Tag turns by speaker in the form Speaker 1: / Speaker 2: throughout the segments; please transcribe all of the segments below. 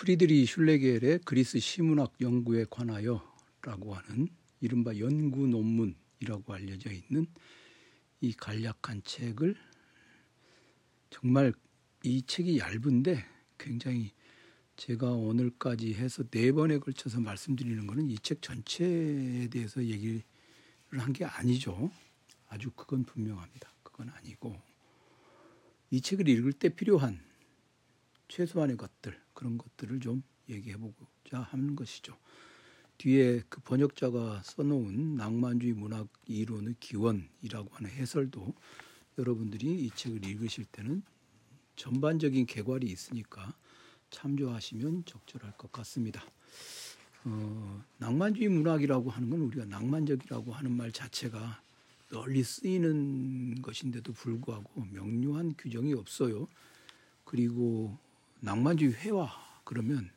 Speaker 1: 프리드리 슐레겔의 그리스 시문학 연구에 관하여라고 하는 이른바 연구 논문이라고 알려져 있는 이 간략한 책을 정말 이 책이 얇은데 굉장히 제가 오늘까지 해서 네 번에 걸쳐서 말씀드리는 것은 이 책 전체에 대해서 얘기를 한 게 아니죠. 아주 그건 분명합니다. 그건 아니고 이 책을 읽을 때 필요한 최소한의 것들 그런 것들을 좀 얘기해 보고자 하는 것이죠. 뒤에 그 번역자가 써놓은 낭만주의 문학 이론의 기원이라고 하는 해설도 여러분들이 이 책을 읽으실 때는 전반적인 개괄이 있으니까 참조하시면 적절할 것 같습니다. 어, 낭만주의 문학이라고 하는 건 우리가 낭만적이라고 하는 말 자체가 널리 쓰이는 것인데도 불구하고 명료한 규정이 없어요. 그리고 낭만주의 회화. 그러면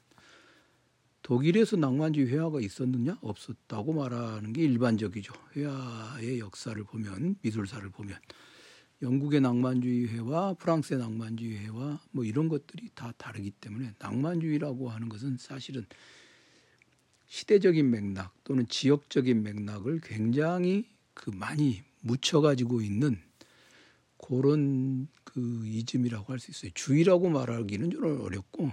Speaker 1: 독일에서 낭만주의 회화가 있었느냐? 없었다고 말하는 게 일반적이죠. 회화의 역사를 보면 미술사를 보면. 영국의 낭만주의 회화, 프랑스의 낭만주의 회화 뭐 이런 것들이 다 다르기 때문에 낭만주의라고 하는 것은 사실은 시대적인 맥락 또는 지역적인 맥락을 굉장히 그 많이 묻혀 가지고 있는 그런 그 이즘이라고 할 수 있어요. 주의라고 말하기는 좀 어렵고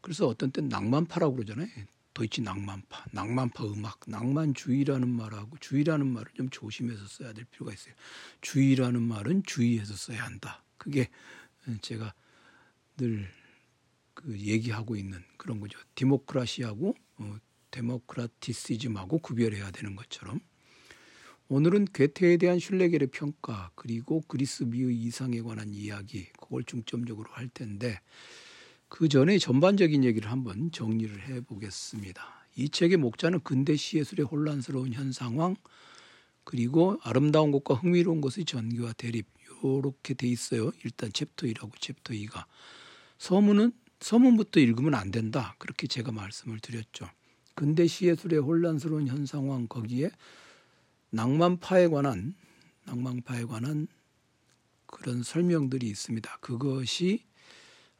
Speaker 1: 그래서 어떤 땐 낭만파라고 그러잖아요. 도이치 낭만파, 낭만파 음악, 낭만주의라는 말하고 주의라는 말을 좀 조심해서 써야 될 필요가 있어요. 주의라는 말은 주의해서 써야 한다. 그게 제가 늘 그 얘기하고 있는 그런 거죠. 디모크라시하고 어, 데모크라티시즘하고 구별해야 되는 것처럼 오늘은 괴테에 대한 슐레겔의 평가 그리고 그리스 미의 이상에 관한 이야기 그걸 중점적으로 할 텐데 그 전에 전반적인 얘기를 한번 정리를 해 보겠습니다. 이 책의 목자는 근대 시예술의 혼란스러운 현 상황 그리고 아름다운 것과 흥미로운 것의 전개와 대립 이렇게 돼 있어요. 일단 챕터 1하고 챕터 2가 서문은 서문부터 읽으면 안 된다. 그렇게 제가 말씀을 드렸죠. 근대 시예술의 혼란스러운 현 상황 거기에 낭만파에 관한 낭만파에 관한 그런 설명들이 있습니다. 그것이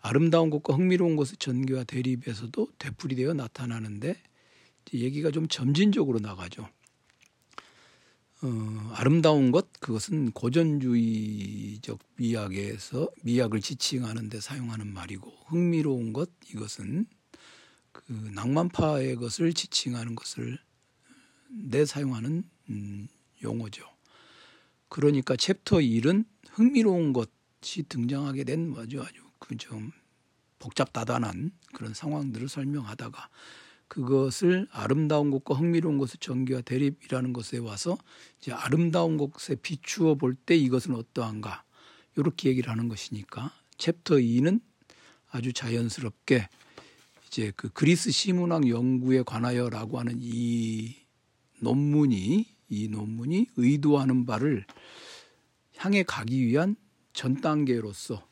Speaker 1: 아름다운 것과 흥미로운 것의 전개와 대립에서도 되풀이되어 나타나는데 얘기가 좀 점진적으로 나가죠. 어, 아름다운 것 그것은 고전주의적 미학에서 미학을 지칭하는 데 사용하는 말이고 흥미로운 것 이것은 그 낭만파의 것을 지칭하는 것을 내 사용하는 음, 용어죠. 그러니까 챕터 1은 흥미로운 것이 등장하게 된 아주 아주 그 좀 복잡다단한 그런 상황들을 설명하다가 그것을 아름다운 것과 흥미로운 것의 전개와 대립이라는 것에 와서 이제 아름다운 것에 비추어 볼 때 이것은 어떠한가 이렇게 얘기를 하는 것이니까 챕터 2는 아주 자연스럽게 이제 그 그리스 시문학 연구에 관하여라고 하는 이 논문이 이 논문이 의도하는 바를 향해 가기 위한 전 단계로서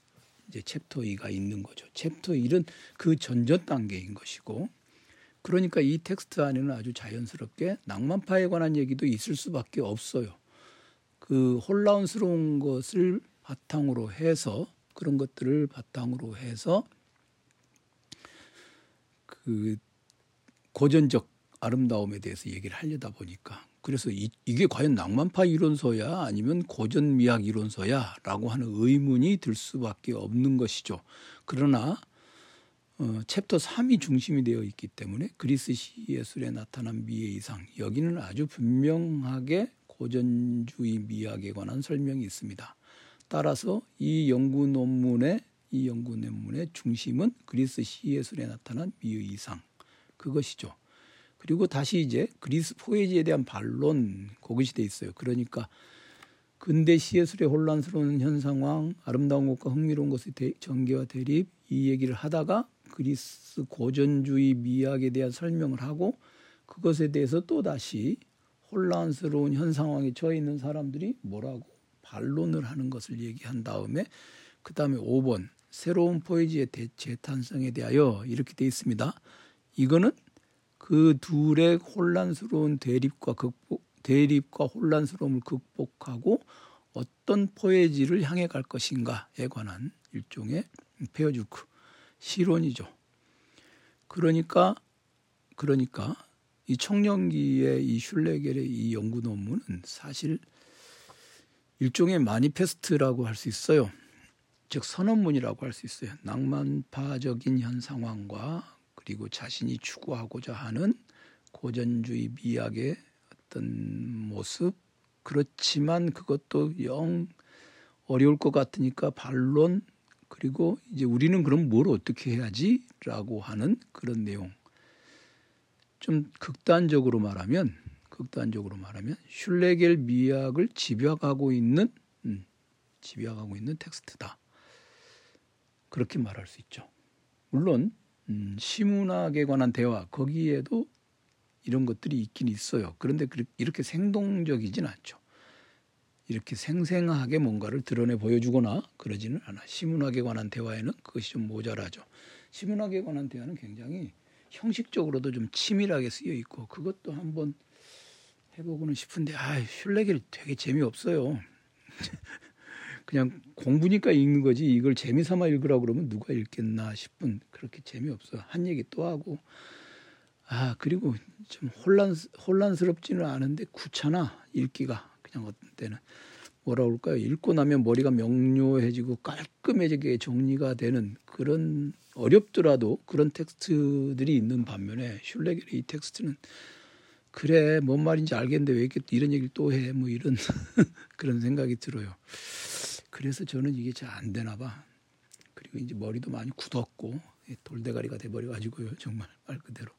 Speaker 1: 이제 챕터 2가 있는 거죠. 챕터 1은 그 전전 단계인 것이고 그러니까 이 텍스트 안에는 아주 자연스럽게 낭만파에 관한 얘기도 있을 수밖에 없어요. 그 혼란스러운 것을 바탕으로 해서 그런 것들을 바탕으로 해서 그 고전적 아름다움에 대해서 얘기를 하려다 보니까 그래서 이, 게 과연 낭만파 이론서야 아니면 고전 미학 이론서야라고 하는 의문이 들 수밖에 없는 것이죠. 그러나 어, 챕터 3이 중심이 되어 있기 때문에 그리스 시 예술에 나타난 미의 이상 여기는 아주 분명하게 고전주의 미학에 관한 설명이 있습니다. 따라서 이 연구 논문의 이 연구 논문의 중심은 그리스 시 예술에 나타난 미의 이상 그것이죠. 그리고 다시 이제 그리스 포에지에 대한 반론 그것이 돼 있어요. 그러니까 근대 시예술의 혼란스러운 현 상황, 아름다운 것과 흥미로운 것의 대, 전개와 대립 이 얘기를 하다가 그리스 고전주의 미학에 대한 설명을 하고 그것에 대해서 또 다시 혼란스러운 현 상황에 처해 있는 사람들이 뭐라고 반론을 하는 것을 얘기한 다음에 그 다음에 5번 새로운 포에지의 재탄생에 대하여 이렇게 돼 있습니다. 이거는 그 둘의 혼란스러운 대립과 극복, 대립과 혼란스러움을 극복하고 어떤 포에지를 향해 갈 것인가에 관한 일종의 페어주크 시론이죠. 그러니까 그러니까 이 청년기의 이 슐레겔의 이 연구 논문은 사실 일종의 마니페스트라고 할 수 있어요. 즉 선언문이라고 할 수 있어요. 낭만파적인 현 상황과 그리고 자신이 추구하고자 하는 고전주의 미학의 어떤 모습 그렇지만 그것도 영 어려울 것 같으니까 반론 그리고 이제 우리는 그럼 뭘 어떻게 해야지라고 하는 그런 내용. 좀 극단적으로 말하면 극단적으로 말하면 슐레겔 미학을 집약하고 있는 음, 집약하고 있는 텍스트다. 그렇게 말할 수 있죠. 물론 음, 시문학에 관한 대화 거기에도 이런 것들이 있긴 있어요. 그런데 이렇게 생동적이진 않죠. 이렇게 생생하게 뭔가를 드러내 보여주거나 그러지는 않아. 시문학에 관한 대화에는 그것이 좀 모자라죠. 시문학에 관한 대화는 굉장히 형식적으로도 좀 치밀하게 쓰여 있고 그것도 한번 해보고는 싶은데 아 슐레겔 되게 재미없어요. 그냥 공부니까 읽는 거지 이걸 재미삼아 읽으라고 그러면 누가 읽겠나 싶은 그렇게 재미없어. 한 얘기 또 하고 아 그리고 좀 혼란 혼란스럽지는 않은데 귀찮아 읽기가 그냥 어떤 때는 뭐라 그럴까요? 읽고 나면 머리가 명료해지고 깔끔해지게 정리가 되는 그런 어렵더라도 그런 텍스트들이 있는 반면에 슐레겔의 이 텍스트는 그래 뭔 말인지 알겠는데 왜 이렇게 이런 얘기를 또 해 뭐 이런 그런 생각이 들어요. 그래서 저는 이게 잘 안 되나 봐. 그리고 이제 머리도 많이 굳었고 돌대가리가 돼버려 가지고요 정말 말 그대로.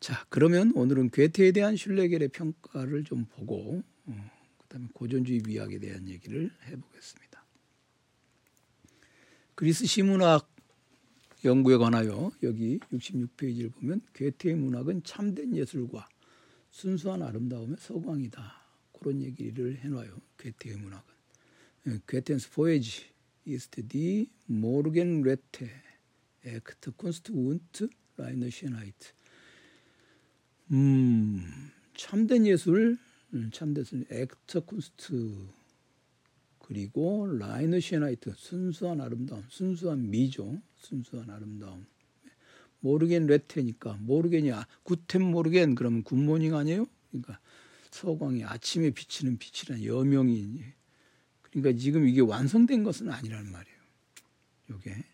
Speaker 1: 자 그러면 오늘은 괴테에 대한 슐레겔의 평가를 좀 보고 어, 그다음에 고전주의 미학에 대한 얘기를 해보겠습니다. 그리스 시문학 연구에 관하여 여기 66페이지를 보면 괴테의 문학은 참된 예술과 순수한 아름다움의 서광이다. 그런 얘기를 해놔요. 괴테의 문학은. Goethes Poesie ist die Morgenröte echter. 음, 참된 예술, 참된 예술, echter Kunst 그리고 reiner Schönheit 순수한 아름다움, 순수한 미죠, 순수한 아름다움. Morgenröte니까 Morgen이 아, guten Morgen 그러면 good morning 아니에요? 그러니까 서광이 아침에 비치는 빛이란 여명이 그러니까 지금 이게 완성된 것은 아니라는 말이에요. 요게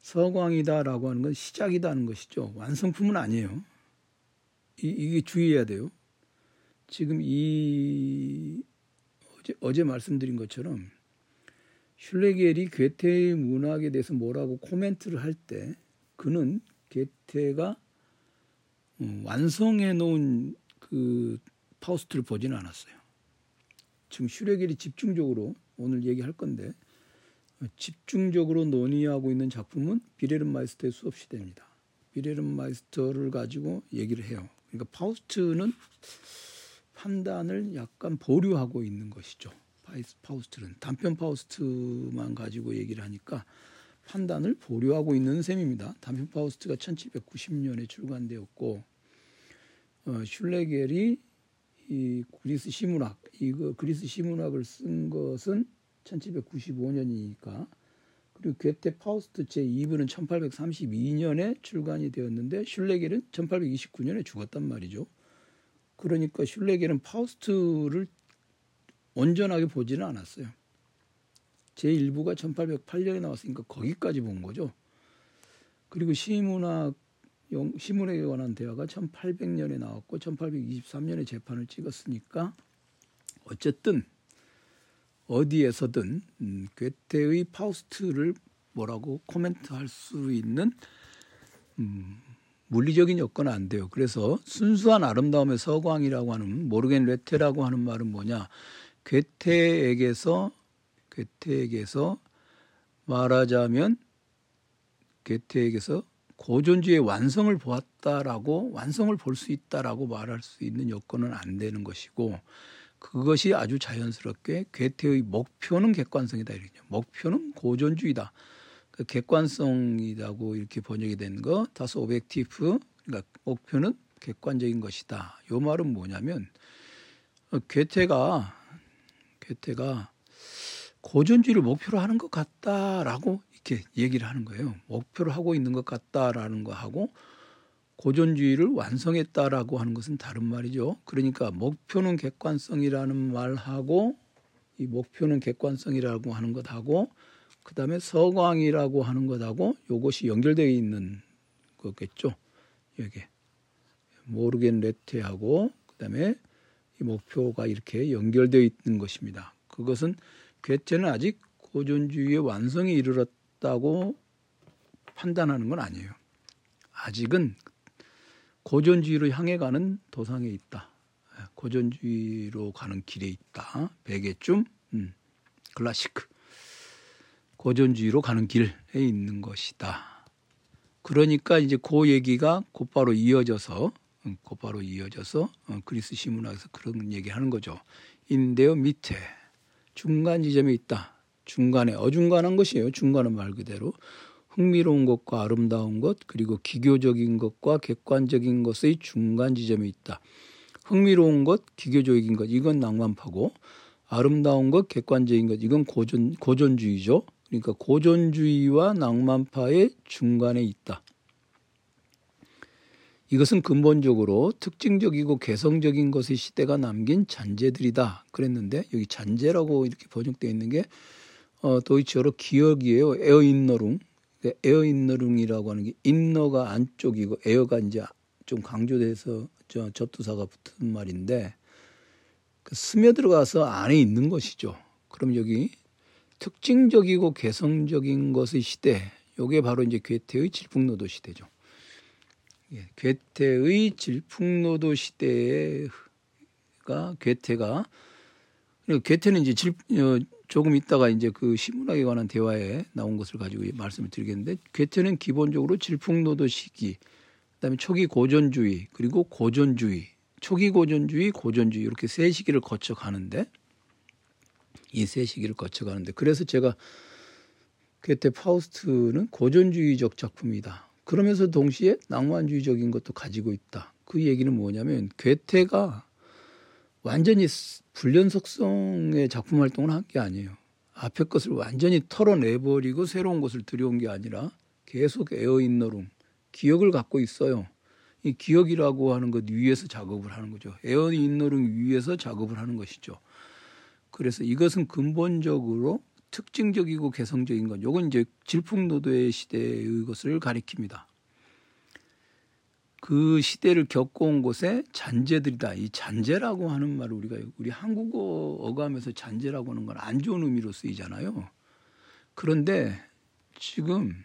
Speaker 1: 서광이다라고 하는 건 시작이다는 것이죠. 완성품은 아니에요. 이, 이게 주의해야 돼요. 지금 이 어제, 어제 말씀드린 것처럼 슐레겔이 괴테의 문학에 대해서 뭐라고 코멘트를 할 때 그는 괴테가 어, 완성해 놓은 그 파우스트를 보지는 않았어요. 지금 슐레겔이 집중적으로 오늘 얘기할 건데 어, 집중적으로 논의하고 있는 작품은 빌헬름 마이스터의 수업 시대입니다. 빌헬름 마이스터를 가지고 얘기를 해요. 그러니까 파우스트는 판단을 약간 보류하고 있는 것이죠. 파우스트는 단편 파우스트만 가지고 얘기를 하니까 판단을 보류하고 있는 셈입니다. 단편 파우스트가 1790년에 출간되었고 어, 슐레겔이 이 그리스 시문학 이거 그리스 시문학을 쓴 것은 1795년이니까 그리고 괴테 파우스트 제 2부는 1832년에 출간이 되었는데 슐레겔은 1829년에 죽었단 말이죠. 그러니까 슐레겔은 파우스트를 온전하게 보지는 않았어요. 제 1부가 1808년에 나왔으니까 거기까지 본 거죠. 그리고 시문학 시문학에 관한 대화가 1800년에 나왔고 1823년에 재판을 찍었으니까 어쨌든 어디에서든 음, 괴테의 파우스트를 뭐라고 코멘트할 수 있는 음, 물리적인 여건은 안 돼요. 그래서 순수한 아름다움의 서광이라고 하는 모르겐 레테라고 하는 말은 뭐냐? 괴테에게서 괴테에게서 말하자면 괴테에게서 고전주의 완성을 보았다라고 완성을 볼 수 있다라고 말할 수 있는 여건은 안 되는 것이고 그것이 아주 자연스럽게 괴테의 목표는 객관성이다 이렇게 목표는 고전주의다. 그 객관성이라고 이렇게 번역이 된 거 다소 오백티프 그러니까 목표는 객관적인 것이다. 요 말은 뭐냐면 어, 괴테가 괴테가 고전주의를 목표로 하는 것 같다라고 이렇게 얘기를 하는 거예요. 목표를 하고 있는 것 같다라는 거 하고 고전주의를 완성했다라고 하는 것은 다른 말이죠. 그러니까 목표는 객관성이라는 말하고 이 목표는 객관성이라고 하는 것하고 그다음에 서광이라고 하는 것하고 이것이 연결되어 있는 거겠죠. 여기 Morgenröte하고 그다음에 이 목표가 이렇게 연결되어 있는 것입니다. 그것은 괴테는 아직 고전주의의 완성에 이르렀다고 판단하는 건 아니에요. 아직은 고전주의로 향해 가는 도상에 있다. 예, 고전주의로 가는 길에 있다. Wege zum 음, Klassik 고전주의로 가는 길에 있는 것이다. 그러니까 이제 그 얘기가 곧바로 이어져서 음, 곧바로 이어져서 어, 그리스 시문학에서 그런 얘기하는 거죠. 인데요 밑에 중간 지점에 있다. 중간에 어중간한 것이에요. 중간은 말 그대로 흥미로운 것과 아름다운 것 그리고 기교적인 것과 객관적인 것의 중간 지점에 있다. 흥미로운 것, 기교적인 것 이건 낭만파고 아름다운 것, 객관적인 것 이건 고전 고전주의죠. 그러니까 고전주의와 낭만파의 중간에 있다. 이것은 근본적으로 특징적이고 개성적인 것의 시대가 남긴 잔재들이다. 그랬는데 여기 잔재라고 이렇게 번역되어 있는 게 어, 도이치어로 기억이에요. Erinnerung. Erinnerung이라고 하는 게 inner가 안쪽이고 er가 이제 좀 강조돼서 저 접두사가 붙은 말인데 그 스며 들어가서 안에 있는 것이죠. 그럼 여기 특징적이고 개성적인 것의 시대. 요게 바로 이제 괴테의 질풍노도 시대죠. 예, 괴테의 질풍노도 시대가 괴테가 괴테는 이제 질, 어, 조금 있다가 이제 그 신문학에 관한 대화에 나온 것을 가지고 말씀을 드리겠는데 괴테는 기본적으로 질풍노도 시기, 그다음에 초기 고전주의 그리고 고전주의, 초기 고전주의, 고전주의 이렇게 세 시기를 거쳐 가는데 이 세 시기를 거쳐 가는데 그래서 제가 괴테 파우스트는 고전주의적 작품이다. 그러면서 동시에 낭만주의적인 것도 가지고 있다. 그 얘기는 뭐냐면 괴테가 완전히 불련 속성의 작품 활동을 한 게 아니에요. 앞에 것을 완전히 털어내버리고 새로운 것을 들여온 게 아니라 계속 에어인너룸, 기억을 갖고 있어요. 이 기억이라고 하는 것 위에서 작업을 하는 거죠. 에어인너룸 위에서 작업을 하는 것이죠. 그래서 이것은 근본적으로 특징적이고 개성적인 것. 요건 이제 질풍노도의 시대의 것을 가리킵니다. 그 시대를 겪어온 곳에 잔재들이다. 이 잔재라고 하는 말을 우리가 우리 한국어 어감에서 잔재라고 하는 건 안 좋은 의미로 쓰이잖아요. 그런데 지금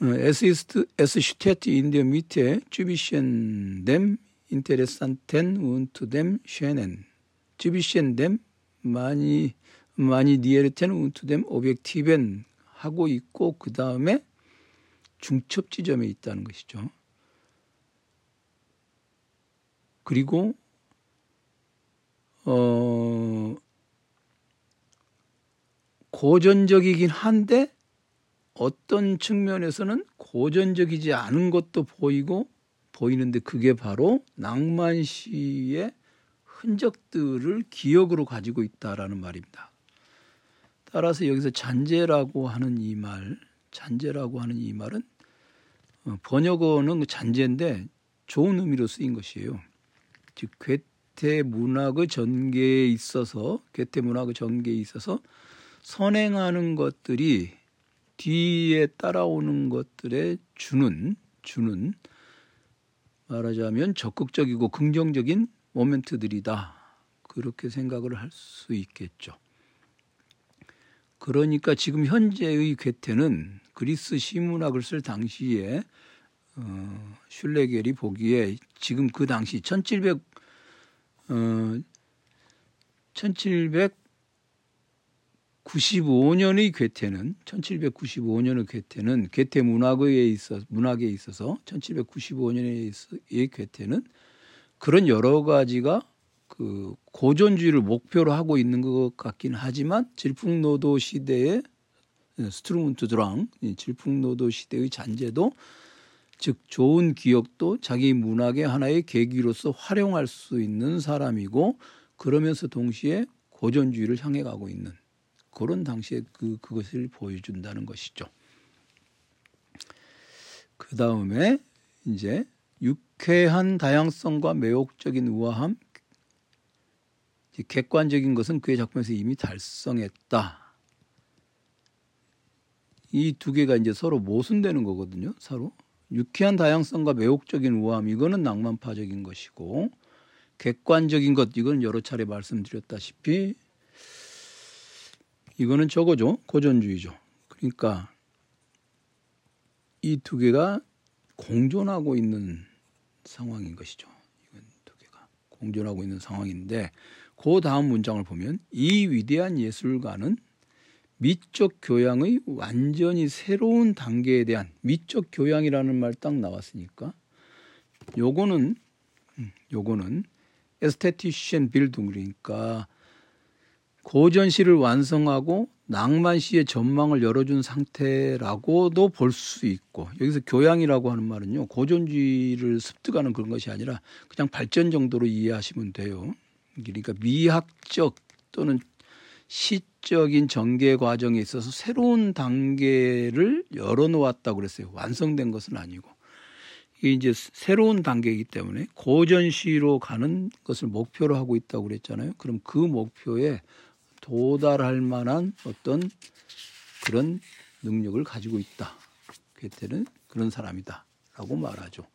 Speaker 1: in der Mitte zwischen dem Interessanten und dem Schönen. zwischen dem 많이 많이 니에르텐 dem Objektiven 하고 있고 그 다음에 중첩 지점에 있다는 것이죠. 그리고 어 고전적이긴 한데 어떤 측면에서는 고전적이지 않은 것도 보이고 보이는데 그게 바로 낭만 시의 흔적들을 기억으로 가지고 있다라는 말입니다. 따라서 여기서 잔재라고 하는 이 말, 잔재라고 하는 이 말은 어, 번역어는 그 잔재인데 좋은 의미로 쓰인 것이에요. 즉 괴테 문학의 전개에 있어서 괴테 문학의 전개에 있어서 선행하는 것들이 뒤에 따라오는 것들에 주는 주는 말하자면 적극적이고 긍정적인 모멘트들이다. 그렇게 생각을 할 수 있겠죠. 그러니까 지금 현재의 괴테는 그리스 시문학을 쓸 당시에 어, 슐레겔이 보기에 지금 그 당시 1700 어, 1795년의 괴테는 1795년의 괴테는 괴테 문학에 있어 문학에 있어서 1795년의 괴테는 그런 여러 가지가 그 고전주의를 목표로 하고 있는 것 같긴 하지만 질풍노도 시대의 Sturm und Drang 질풍노도 시대의 잔재도 즉 좋은 기억도 자기 문학의 하나의 계기로서 활용할 수 있는 사람이고 그러면서 동시에 고전주의를 향해 가고 있는 그런 당시에 그 그것을 보여준다는 것이죠. 그 다음에 이제 유쾌한 다양성과 매혹적인 우아함, 객관적인 것은 그의 작품에서 이미 달성했다. 이 두 개가 이제 서로 모순되는 거거든요. 서로 유쾌한 다양성과 매혹적인 우아함 이거는 낭만파적인 것이고 객관적인 것 이건 여러 차례 말씀드렸다시피 이거는 저거죠 고전주의죠. 그러니까 이 두 개가 공존하고 있는 상황인 것이죠. 이건 두 개가 공존하고 있는 상황인데 그 다음 문장을 보면 이 위대한 예술가는 미적 교양의 완전히 새로운 단계에 대한 미적 교양이라는 말 딱 나왔으니까 요거는 음, 요거는 에스테티션 빌딩 그러니까 고전시를 완성하고 낭만시의 전망을 열어준 상태라고도 볼 수 있고 여기서 교양이라고 하는 말은요 고전주의를 습득하는 그런 것이 아니라 그냥 발전 정도로 이해하시면 돼요. 그러니까 미학적 또는 시적인 전개 과정에 있어서 새로운 단계를 열어놓았다고 그랬어요. 완성된 것은 아니고. 이게 이제 새로운 단계이기 때문에 고전시로 가는 것을 목표로 하고 있다고 그랬잖아요. 그럼 그 목표에 도달할 만한 어떤 그런 능력을 가지고 있다. 괴테는 그런 사람이다라고 말하죠.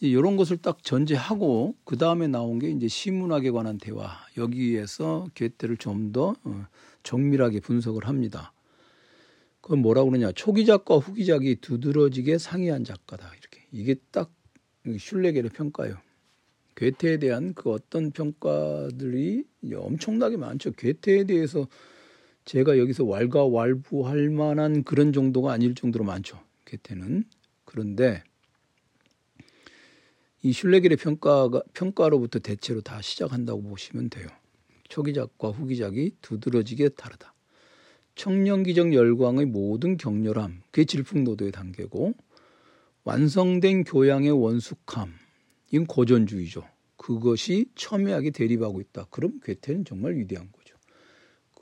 Speaker 1: 이런 것을 딱 전제하고 그 다음에 나온 게 이제 시문학에 관한 대화 여기에서 괴테를 좀더 어, 정밀하게 분석을 합니다. 그건 뭐라고 그러냐 초기작과 후기작이 두드러지게 상이한 작가다 이렇게 이게 딱 슐레겔의 평가예요. 괴테에 대한 그 어떤 평가들이 엄청나게 많죠. 괴테에 대해서 제가 여기서 왈가왈부할 만한 그런 정도가 아닐 정도로 많죠. 괴테는 그런데 이 슐레겔의 평가가 평가로부터 대체로 다 시작한다고 보시면 돼요. 초기작과 후기작이 두드러지게 다르다. 청년기적 열광의 모든 격렬함, 그게 질풍노도의 단계고 완성된 교양의 원숙함, 이건 고전주의죠. 그것이 첨예하게 대립하고 있다. 그럼 괴테는 정말 위대한 거죠.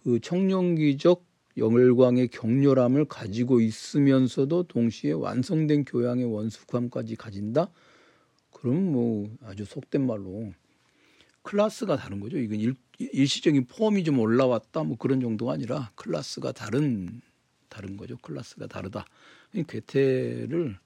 Speaker 1: 그 청년기적 열광의 격렬함을 가지고 있으면서도 동시에 완성된 교양의 원숙함까지 가진다. 그럼 뭐 아주 속된 말로 클래스가 다른 거죠. 이건 일, 일시적인 폼이 좀 올라왔다 뭐 그런 정도가 아니라 클래스가 다른 다른 거죠. 클래스가 다르다. 괴테를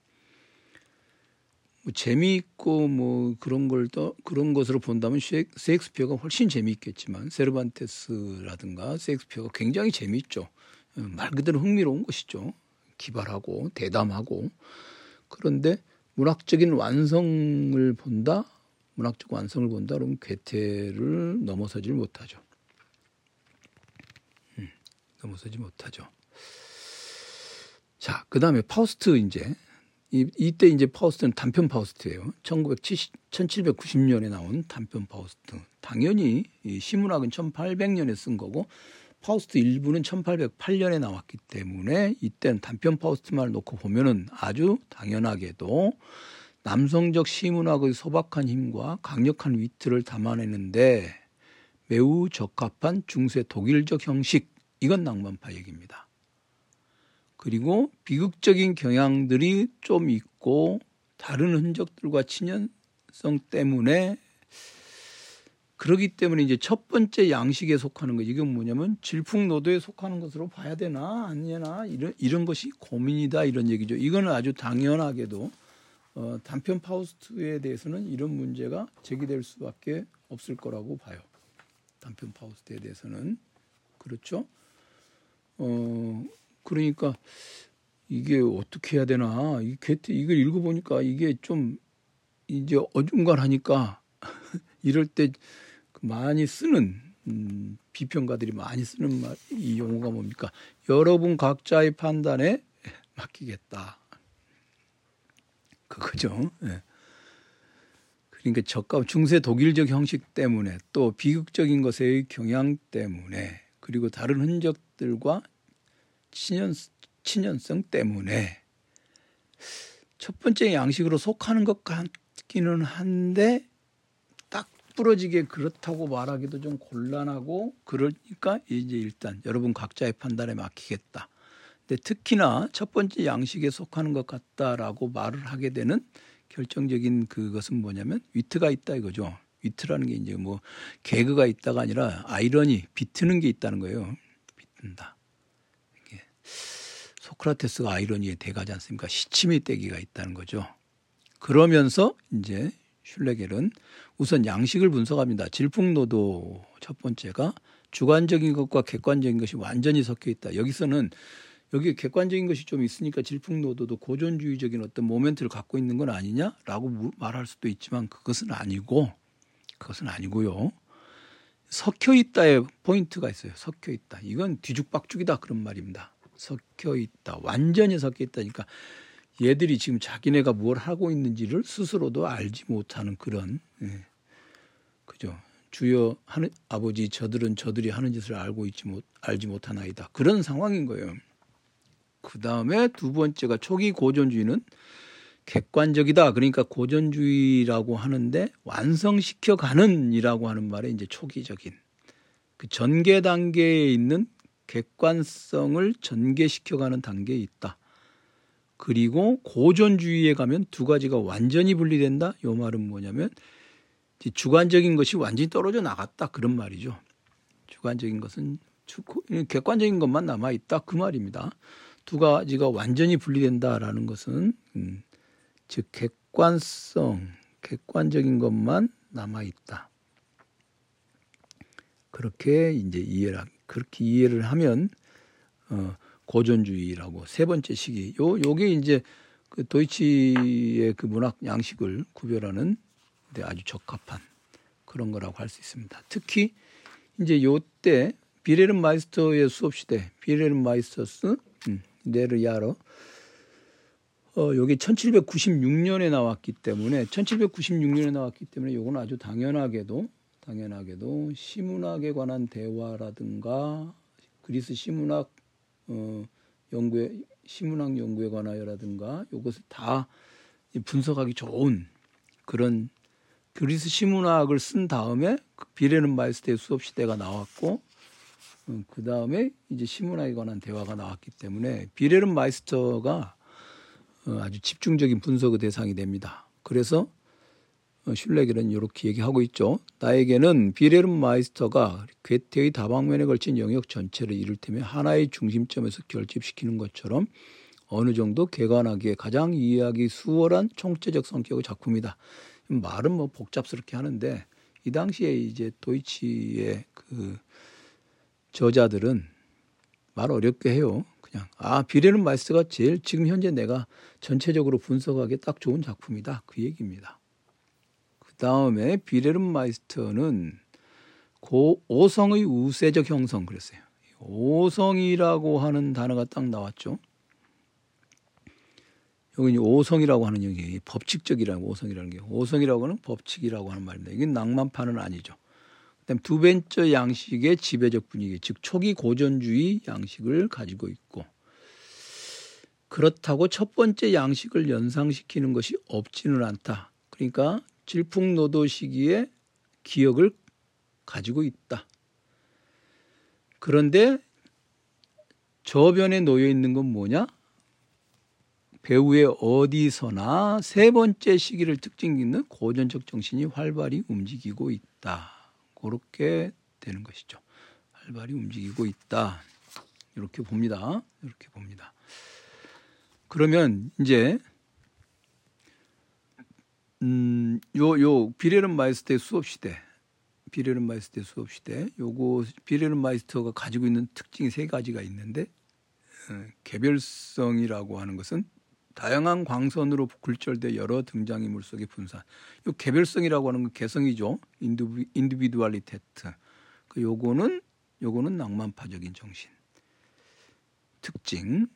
Speaker 1: 뭐 재미있고 뭐 그런 걸 또 그런 것으로 본다면 셰익스피어가 훨씬 재미있겠지만 세르반테스라든가 셰익스피어가 굉장히 재미있죠. 말 그대로 흥미로운 것이죠. 기발하고 대담하고 그런데 문학적인 완성을 본다, 문학적 완성을 본다, 그러면 괴테를 넘어서질 못하죠. 음, 넘어서지 못하죠. 자, 그 다음에 파우스트 이제 이, 이때 이제 파우스트는 단편 파우스트예요. 1970, 1790년에 나온 단편 파우스트. 당연히 이 시문학은 1800년에 쓴 거고 파우스트 일부는 1808년에 나왔기 때문에 이때는 단편 파우스트만을 놓고 보면은 아주 당연하게도 남성적 시문학의 소박한 힘과 강력한 위트를 담아내는데 매우 적합한 중세 독일적 형식 이건 낭만파 얘기입니다. 그리고 비극적인 경향들이 좀 있고 다른 흔적들과 친연성 때문에 그러기 때문에 이제 첫 번째 양식에 속하는 거 이건 뭐냐면 질풍노도에 속하는 것으로 봐야 되나 아니나 이런 이런 것이 고민이다 이런 얘기죠. 이거는 아주 당연하게도 어, 단편 파우스트에 대해서는 이런 문제가 제기될 수밖에 없을 거라고 봐요. 단편 파우스트에 대해서는 그렇죠. 어 그러니까 이게 어떻게 해야 되나 이 괴테 이걸 읽어보니까 이게 좀 이제 어중간하니까 이럴 때 많이 쓰는 음, 비평가들이 많이 쓰는 말, 이 용어가 뭡니까? 여러분 각자의 판단에 맡기겠다. 그거죠. 예. 그러니까 저가 중세 독일적 형식 때문에 또 비극적인 것의 경향 때문에 그리고 다른 흔적들과 친연 친연성 때문에 첫 번째 양식으로 속하는 것 같기는 한데 부러지게 그렇다고 말하기도 좀 곤란하고 그러니까 이제 일단 여러분 각자의 판단에 맡기겠다. 근데 특히나 첫 번째 양식에 속하는 것 같다라고 말을 하게 되는 결정적인 그것은 뭐냐면 위트가 있다 이거죠. 위트라는 게 이제 뭐 개그가 있다가 아니라 아이러니 비트는 게 있다는 거예요. 비튼다. 이게 소크라테스가 아이러니의 대가지 않습니까? 시치미 떼기가 있다는 거죠. 그러면서 이제 슐레겔은 우선 양식을 분석합니다. 질풍노도 첫 번째가 주관적인 것과 객관적인 것이 완전히 섞여 있다. 여기서는 여기 객관적인 것이 좀 있으니까 질풍노도도 고전주의적인 어떤 모멘트를 갖고 있는 건 아니냐라고 말할 수도 있지만 그것은 아니고 그것은 아니고요. 섞여 있다의 포인트가 있어요. 섞여 있다. 이건 뒤죽박죽이다 그런 말입니다. 섞여 있다. 완전히 섞여 있다니까 얘들이 지금 자기네가 뭘 하고 있는지를 스스로도 알지 못하는 그런 예. 그죠. 주여 하는 아버지 저들은 저들이 하는 짓을 알고 있지 못 알지 못한 아이다. 그런 상황인 거예요. 그 다음에 두 번째가 초기 고전주의는 객관적이다. 그러니까 고전주의라고 하는데 완성시켜 가는이라고 하는 말에 이제 초기적인 그 전개 단계에 있는 객관성을 전개시켜 가는 단계에 있다. 그리고 고전주의에 가면 두 가지가 완전히 분리된다. 요 말은 뭐냐면 주관적인 것이 완전히 떨어져 나갔다 그런 말이죠. 주관적인 것은 객관적인 것만 남아 있다 그 말입니다. 두 가지가 완전히 분리된다라는 것은 음, 즉 객관성, 객관적인 것만 남아 있다. 그렇게 이제 이해를 그렇게 이해를 하면 어, 고전주의라고 세 번째 시기 요 요게 이제 그 도이치의 그 문학 양식을 구별하는 아주 적합한 그런 거라고 할 수 있습니다. 특히 이제 요때 빌헬름 마이스터의 수업 시대 Wilhelm Meisters 음, Lehrjahre 어, 여기 1796년에 나왔기 때문에 1796년에 나왔기 때문에 요건 아주 당연하게도 당연하게도 시문학에 관한 대화라든가 그리스 시문학 어, 연구에 시문학 연구에 관하여라든가 이것을 다 분석하기 좋은 그런 그리스 시문학을 쓴 다음에 그 빌헬름 마이스터의 수업 시대가 나왔고 어, 그 다음에 이제 시문학에 관한 대화가 나왔기 때문에 빌헬름 마이스터가 어, 아주 집중적인 분석의 대상이 됩니다. 그래서 어, 슐레겔은 이렇게 얘기하고 있죠. 나에게는 빌헬름 마이스터가 괴테의 다방면에 걸친 영역 전체를 이를테면 하나의 중심점에서 결집시키는 것처럼 어느 정도 개관하기에 가장 이해하기 수월한 총체적 성격의 작품이다. 말은 뭐 복잡스럽게 하는데 이 당시에 이제 도이치의 그 저자들은 말 어렵게 해요. 그냥 아 빌헬름 마이스터가 제일 지금 현재 내가 전체적으로 분석하기에 딱 좋은 작품이다. 그 얘기입니다. 다음에 빌헬름 마이스터는 고 오성의 우세적 형성 그랬어요. 오성이라고 하는 단어가 딱 나왔죠. 여기 오성이라고 하는 얘기 법칙적이라는 오성이라는 게 오성이라고 하는 법칙이라고 하는 말입니다. 이게 낭만파는 아니죠. 그다음 두 번째 양식의 지배적 분위기, 즉 초기 고전주의 양식을 가지고 있고 그렇다고 첫 번째 양식을 연상시키는 것이 없지는 않다. 그러니까 질풍노도 시기에 기억을 가지고 있다. 그런데 저변에 놓여 있는 건 뭐냐? 배우의 어디서나 세 번째 시기를 특징 있는 고전적 정신이 활발히 움직이고 있다. 그렇게 되는 것이죠. 활발히 움직이고 있다. 이렇게 봅니다. 이렇게 봅니다. 그러면 이제 음, 요, 요, 빌헬름 마이스터의 수업 시대, 빌헬름 마이스터의 수업 시대, 요거, 빌헬름 마이스터가 가지고 있는 특징이 세 가지가 있는데, 어, 개별성이라고 하는 것은 다양한 광선으로 굴절돼 여러 등장인물 속의 분산. 요 개별성이라고 하는 건 개성이죠. Indivi, Individualität. 그 요거는, 요거는 낭만파적인 정신. 특징.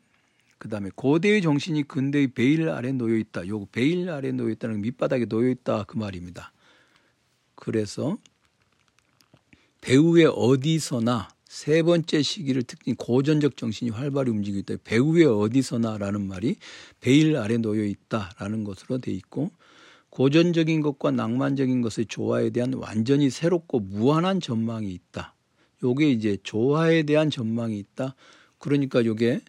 Speaker 1: 그 다음에 고대의 정신이 근대의 베일 아래 놓여 있다. 요 베일 아래 놓여 있다는 밑바닥에 놓여 있다 그 말입니다. 그래서 배후의 어디서나 세 번째 시기를 특징 고전적 정신이 활발히 움직이고 있다. 배후의 어디서나라는 말이 베일 아래 놓여 있다라는 것으로 돼 있고 고전적인 것과 낭만적인 것의 조화에 대한 완전히 새롭고 무한한 전망이 있다. 요게 이제 조화에 대한 전망이 있다. 그러니까 요게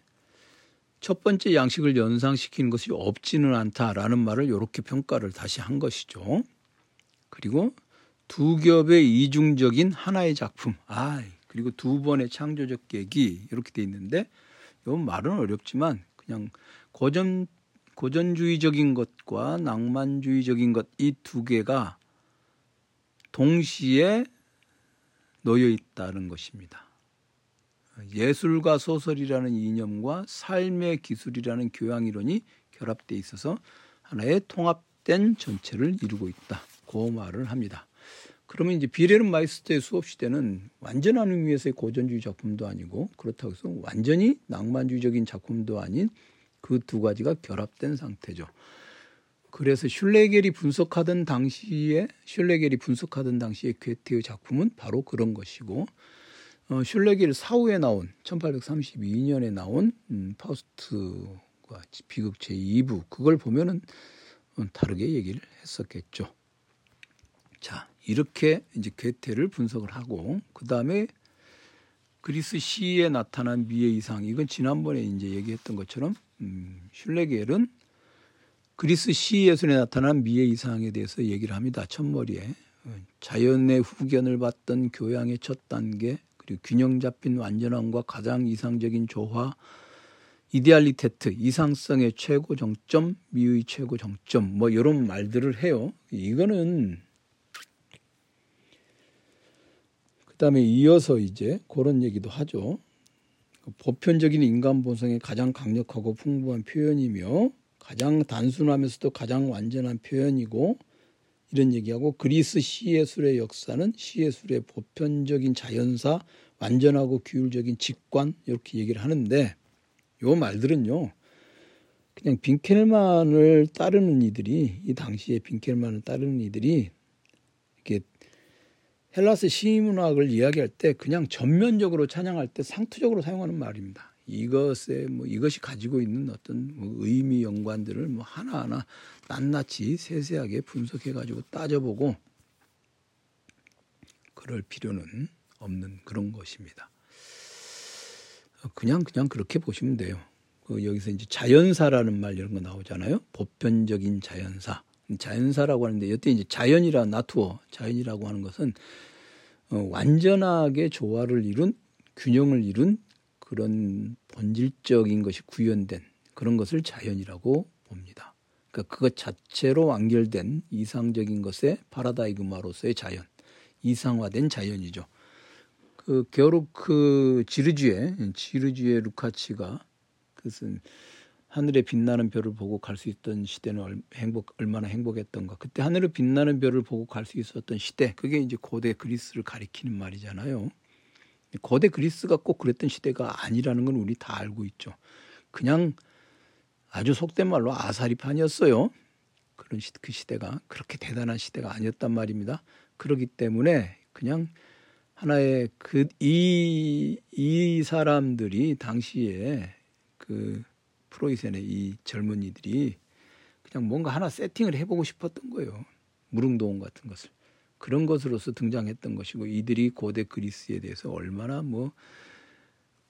Speaker 1: 첫 번째 양식을 연상시키는 것이 없지는 않다라는 말을 이렇게 평가를 다시 한 것이죠. 그리고 두 겹의 이중적인 하나의 작품. 아, 그리고 두 번의 창조적 계기 이렇게 돼 있는데 이 말은 어렵지만 그냥 고전 고전주의적인 것과 낭만주의적인 것 이 두 개가 동시에 놓여 있다는 것입니다. 예술과 소설이라는 이념과 삶의 기술이라는 교양 이론이 결합돼 있어서 하나의 통합된 전체를 이루고 있다. 그 말을 합니다. 그러면 이제 빌헬름 마이스터의 수업 시대는 완전한 의미에서의 고전주의 작품도 아니고 그렇다고 해서 완전히 낭만주의적인 작품도 아닌 그 두 가지가 결합된 상태죠. 그래서 슐레겔이 분석하던 당시에 슐레겔이 분석하던 당시에 괴테의 작품은 바로 그런 것이고 어, 슐레겔 사후에 나온 1832년에 나온 음, 파우스트가 비극 제2부 그걸 보면은 어, 다르게 얘기를 했었겠죠. 자, 이렇게 이제 괴테를 분석을 하고 그 다음에 그리스 시에 나타난 미의 이상 이건 지난번에 이제 얘기했던 것처럼 음, 슐레겔은 그리스 시 예술에 나타난 미의 이상에 대해서 얘기를 합니다. 첫머리에 자연의 후견을 받던 교양의 첫 단계 그리고 균형 잡힌 완전함과 가장 이상적인 조화 이데알리테트 이상성의 최고 정점 미의 최고 정점 뭐 이런 말들을 해요. 이거는 그다음에 이어서 이제 그런 얘기도 하죠. 보편적인 인간 본성의 가장 강력하고 풍부한 표현이며 가장 단순하면서도 가장 완전한 표현이고 이런 얘기하고 그리스 시예술의 역사는 시예술의 보편적인 자연사, 완전하고 규율적인 직관 이렇게 얘기를 하는데 요 말들은요. 그냥 빈켈만을 따르는 이들이 이 당시에 빈켈만을 따르는 이들이 이렇게 헬라스 시문학을 이야기할 때 그냥 전면적으로 찬양할 때 상투적으로 사용하는 말입니다. 이것에 뭐 이것이 가지고 있는 어떤 뭐 의미 연관들을 뭐 하나하나 낱낱이 세세하게 분석해 가지고 따져보고 그럴 필요는 없는 그런 것입니다. 그냥 그냥 그렇게 보시면 돼요. 그 여기서 이제 자연사라는 말 이런 거 나오잖아요. 보편적인 자연사. 자연사라고 하는데 여태 이제 자연이라 나투어 자연이라고 하는 것은 어, 완전하게 조화를 이룬 균형을 이룬 그런 본질적인 것이 구현된 그런 것을 자연이라고 봅니다. 그러니까 그것 자체로 완결된 이상적인 것의 파라다이그마로서의 자연, 이상화된 자연이죠. 그 게오르크 지르주에 지르주의 루카치가 그것은 하늘에 빛나는 별을 보고 갈 수 있던 시대는 행복 얼마나 행복했던가. 그때 하늘에 빛나는 별을 보고 갈 수 있었던 시대. 그게 이제 고대 그리스를 가리키는 말이잖아요. 고대 그리스가 꼭 그랬던 시대가 아니라는 건 우리 다 알고 있죠. 그냥 아주 속된 말로 아사리판이었어요. 그런 시, 그 시대가 그렇게 대단한 시대가 아니었단 말입니다. 그러기 때문에 그냥 하나의 그이이 사람들이 당시에 그 프로이센의 이 젊은이들이 그냥 뭔가 하나 세팅을 해보고 싶었던 거예요. 무릉도원 같은 것을. 그런 것으로서 등장했던 것이고 이들이 고대 그리스에 대해서 얼마나 뭐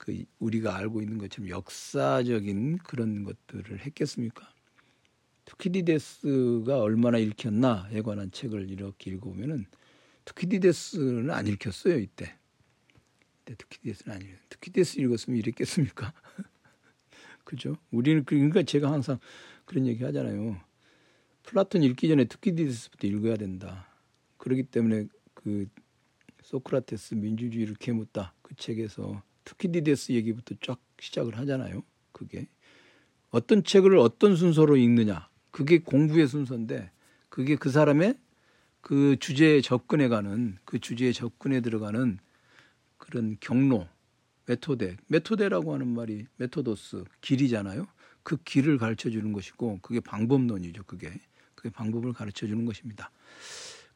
Speaker 1: 그 우리가 알고 있는 것처럼 역사적인 그런 것들을 했겠습니까? 투키디데스가 얼마나 읽혔나에 관한 책을 이렇게 읽어보면은 투키디데스는 안 읽혔어요 이때. 이때 투키디데스는 안 읽. 투키디데스 읽었으면 이랬겠습니까? 그죠? 우리는 그, 그러니까 제가 항상 그런 얘기 하잖아요. 플라톤 읽기 전에 투키디데스부터 읽어야 된다. 그렇기 때문에 그 소크라테스 민주주의를 캐묻다 그 책에서 투키디데스 얘기부터 쫙 시작을 하잖아요. 그게 어떤 책을 어떤 순서로 읽느냐 그게 공부의 순서인데 그게 그 사람의 그 주제에 접근해가는 그 주제에 접근해 들어가는 그런 경로 메토데 메토데라고 하는 말이 메토도스 길이잖아요. 그 길을 가르쳐 주는 것이고 그게 방법론이죠. 그게 그게 방법을 가르쳐 주는 것입니다.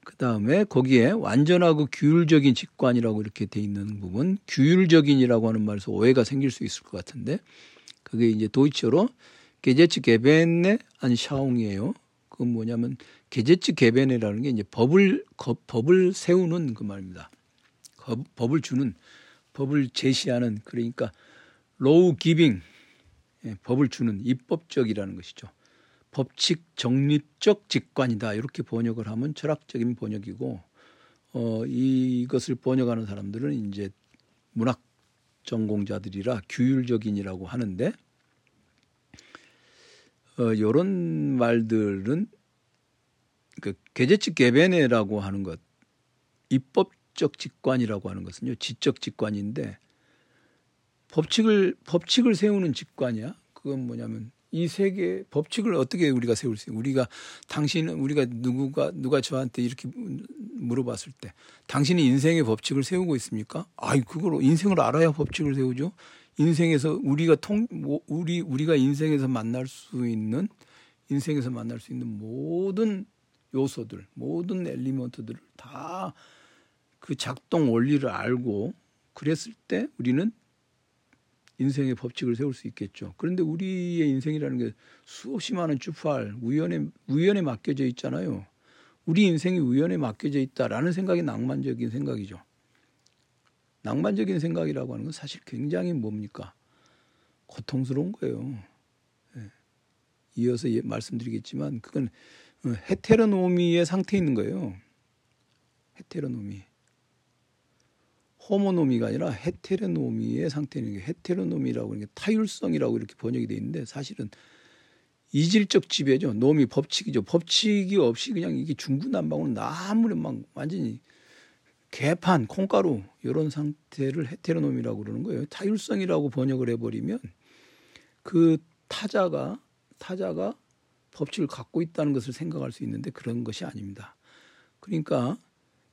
Speaker 1: 그 다음에 거기에 완전하고 규율적인 직관이라고 이렇게 돼 있는 부분, 규율적인이라고 하는 말에서 오해가 생길 수 있을 것 같은데, 그게 이제 도이처로 gesetzgebende Anschauung이에요. 그건 뭐냐면 gesetzgeben이라는 게 이제 법을 법을 세우는 그 말입니다. 법을 주는 법을 제시하는 그러니까 law giving 예, 법을 주는 입법적이라는 것이죠. 법칙 정립적 직관이다. 이렇게 번역을 하면 철학적인 번역이고 어, 이것을 번역하는 사람들은 이제 문학 전공자들이라 규율적인이라고 하는데 어, 이런 말들은 그 계제칙 개변해라고 하는 것 입법적 직관이라고 하는 것은요 지적 직관인데 법칙을 법칙을 세우는 직관이야. 그건 뭐냐면 이 세계 법칙을 어떻게 우리가 세울 수 있어요? 우리가 당신은 우리가 누구가 누가 저한테 이렇게 물어봤을 때 당신이 인생의 법칙을 세우고 있습니까? 아이 그걸 인생을 알아야 법칙을 세우죠. 인생에서 우리가 통 뭐, 우리 우리가 인생에서 만날 수 있는 인생에서 만날 수 있는 모든 요소들, 모든 엘리먼트들을 다 그 작동 원리를 알고 그랬을 때 우리는 인생의 법칙을 세울 수 있겠죠. 그런데 우리의 인생이라는 게 수없이 많은 주파할 우연에 우연에 맡겨져 있잖아요. 우리 인생이 우연에 맡겨져 있다라는 생각이 낭만적인 생각이죠. 낭만적인 생각이라고 하는 건 사실 굉장히 뭡니까? 고통스러운 거예요. 네. 이어서 예, 말씀드리겠지만 그건 어, 헤테로노미의 상태에 있는 거예요. 헤테로노미. 호모노미가 아니라 헤테로노미의 상태는 게 헤테로노미라고 하는 게 타율성이라고 이렇게 번역이 돼 있는데 사실은 이질적 지배죠. 노미 법칙이죠. 법칙이 없이 그냥 이게 중구난방으로 아무리 막 완전히 개판, 콩가루 이런 상태를 헤테로노미라고 그러는 거예요. 타율성이라고 번역을 해버리면 그 타자가 타자가 법칙을 갖고 있다는 것을 생각할 수 있는데 그런 것이 아닙니다. 그러니까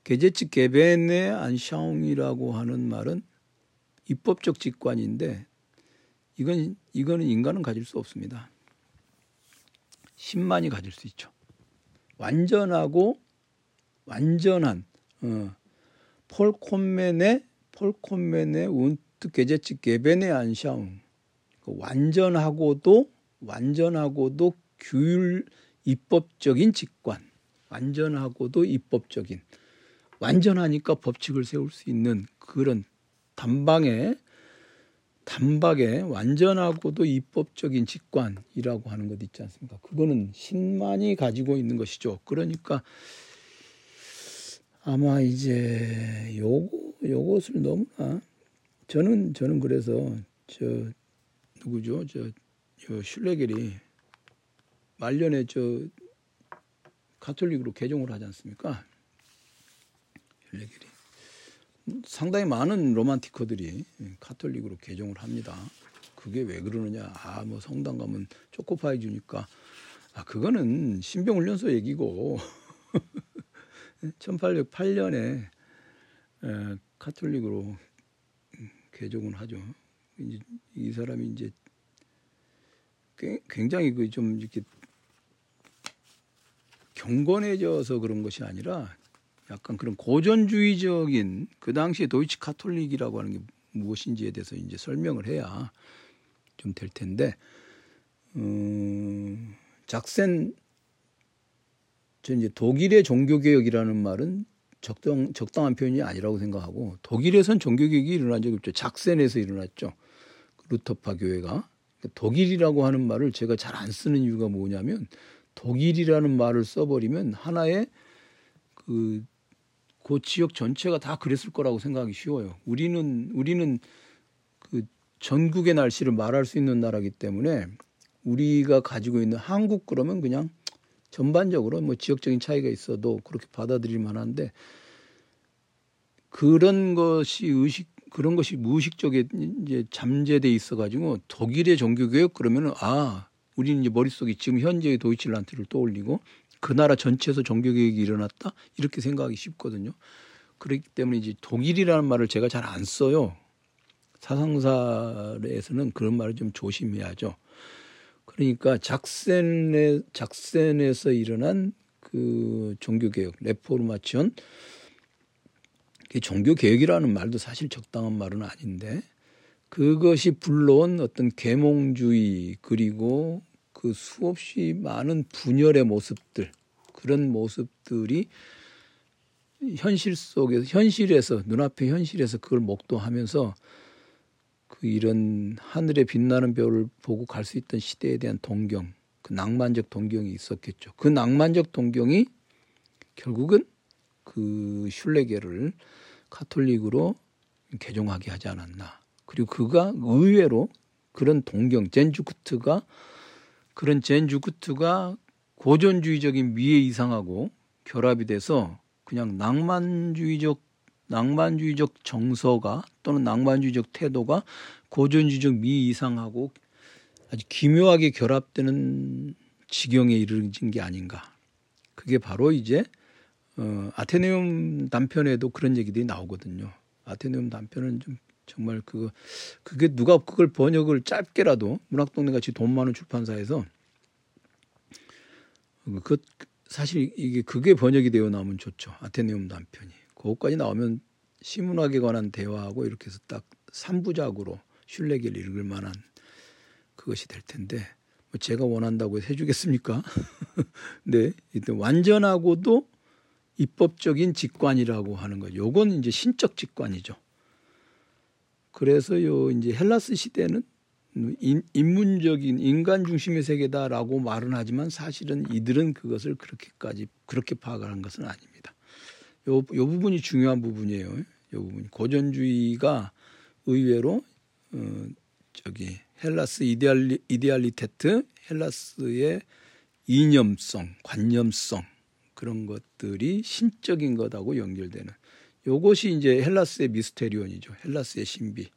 Speaker 1: 게제츠 게벤의 안샤옹이라고 하는 말은 입법적 직관인데 이건 이거는 인간은 가질 수 없습니다. 신만이 가질 수 있죠. 완전하고 완전한 어, 폴콘맨의 폴콘맨의 운트 게제츠 게벤의 안샤옹 그 완전하고도 완전하고도 규율 입법적인 직관 완전하고도 입법적인 완전하니까 법칙을 세울 수 있는 그런 단방에 단박에 완전하고도 입법적인 직관이라고 하는 것 있지 않습니까? 그거는 신만이 가지고 있는 것이죠. 그러니까 아마 이제 요거 요것을 너무나 저는 저는 그래서 저 누구죠? 저, 저 슐레겔이 말년에 저 가톨릭으로 개종을 하지 않습니까? 슐레겔이 상당히 많은 로만티커들이 카톨릭으로 개종을 합니다. 그게 왜 그러느냐? 아, 뭐 성당 가면 초코파이 주니까 아, 그거는 신병훈련소 얘기고 1808년에 에, 카톨릭으로 개종을 하죠. 이제 이 사람이 이제 굉장히 그 좀 이렇게 경건해져서 그런 것이 아니라 약간 그런 고전주의적인 그 당시에 도이치 카톨릭이라고 하는 게 무엇인지에 대해서 이제 설명을 해야 좀 될 텐데 음, 작센 저 이제 독일의 종교개혁이라는 말은 적당, 적당한 표현이 아니라고 생각하고 독일에선 종교개혁이 일어난 적이 없죠. 작센에서 일어났죠. 루터파 교회가. 그러니까 독일이라고 하는 말을 제가 잘 안 쓰는 이유가 뭐냐면 독일이라는 말을 써버리면 하나의 그, 그 지역 전체가 다 그랬을 거라고 생각하기 쉬워요. 우리는, 우리는 그 전국의 날씨를 말할 수 있는 나라기 때문에 우리가 가지고 있는 한국 그러면 그냥 전반적으로 뭐 지역적인 차이가 있어도 그렇게 받아들일 만한데 그런 것이 의식 그런 것이 무의식적에 이제 잠재돼 있어 가지고 독일의 종교 교육 그러면은 아 우리는 이제 머릿속에 지금 현재의 도이칠란트를 떠올리고 그 나라 전체에서 종교 교육이 일어났다 이렇게 생각하기 쉽거든요. 그렇기 때문에 이제 독일이라는 말을 제가 잘 안 써요. 사상사에서는 그런 말을 좀 조심해야죠. 그러니까 작센에 작센에서 일어난 그 종교 개혁 레포르마치온 종교 개혁이라는 말도 사실 적당한 말은 아닌데 그것이 불러온 어떤 계몽주의 그리고 그그 수없이 많은 분열의 모습들 그런 모습들이 현실 속에서 현실에서 눈앞의 현실에서 그걸 목도하면서 그 이런 하늘에 빛나는 별을 보고 갈 수 있던 시대에 대한 동경, 그 낭만적 동경이 있었겠죠. 그 낭만적 동경이 결국은 그 슐레게를 카톨릭으로 개종하게 하지 않았나. 그리고 그가 의외로 그런 동경, 젠주쿠트가 그런 젠주쿠트가 고전주의적인 미에 이상하고 결합이 돼서 그냥 낭만주의적 낭만주의적 정서가 또는 낭만주의적 태도가 고전주의적 미 이상하고 아주 기묘하게 결합되는 지경에 이르진 게 아닌가. 그게 바로 이제 어, 아테네움 단편에도 그런 얘기들이 나오거든요. 아테네움 단편은 좀 정말 그 그게 누가 그걸 번역을 짧게라도 문학동네 같이 돈 많은 출판사에서 그 사실 이게 그게 번역이 되어 나오면 좋죠. 아테네움 단편이. 그것까지 나오면 시문학에 관한 대화하고 이렇게 해서 딱 3부작으로 슐레기를 읽을 만한 그것이 될 텐데 뭐 제가 원한다고 해 주겠습니까? 네, 일단 완전하고도 입법적인 직관이라고 하는 거. 요건 이제 신적 직관이죠. 그래서 요 이제 헬라스 시대는 인, 인문적인 인간 중심의 세계다라고 말은 하지만 사실은 이들은 그것을 그렇게까지 그렇게 파악하는 것은 아닙니다. 요, 요 부분이 중요한 부분이에요. 요 부분 고전주의가 의외로 어, 저기 헬라스 이데알리 이데알리테트 헬라스의 이념성, 관념성 그런 것들이 신적인 것하고 연결되는 요것이 이제 헬라스의 미스테리온이죠. 헬라스의 신비.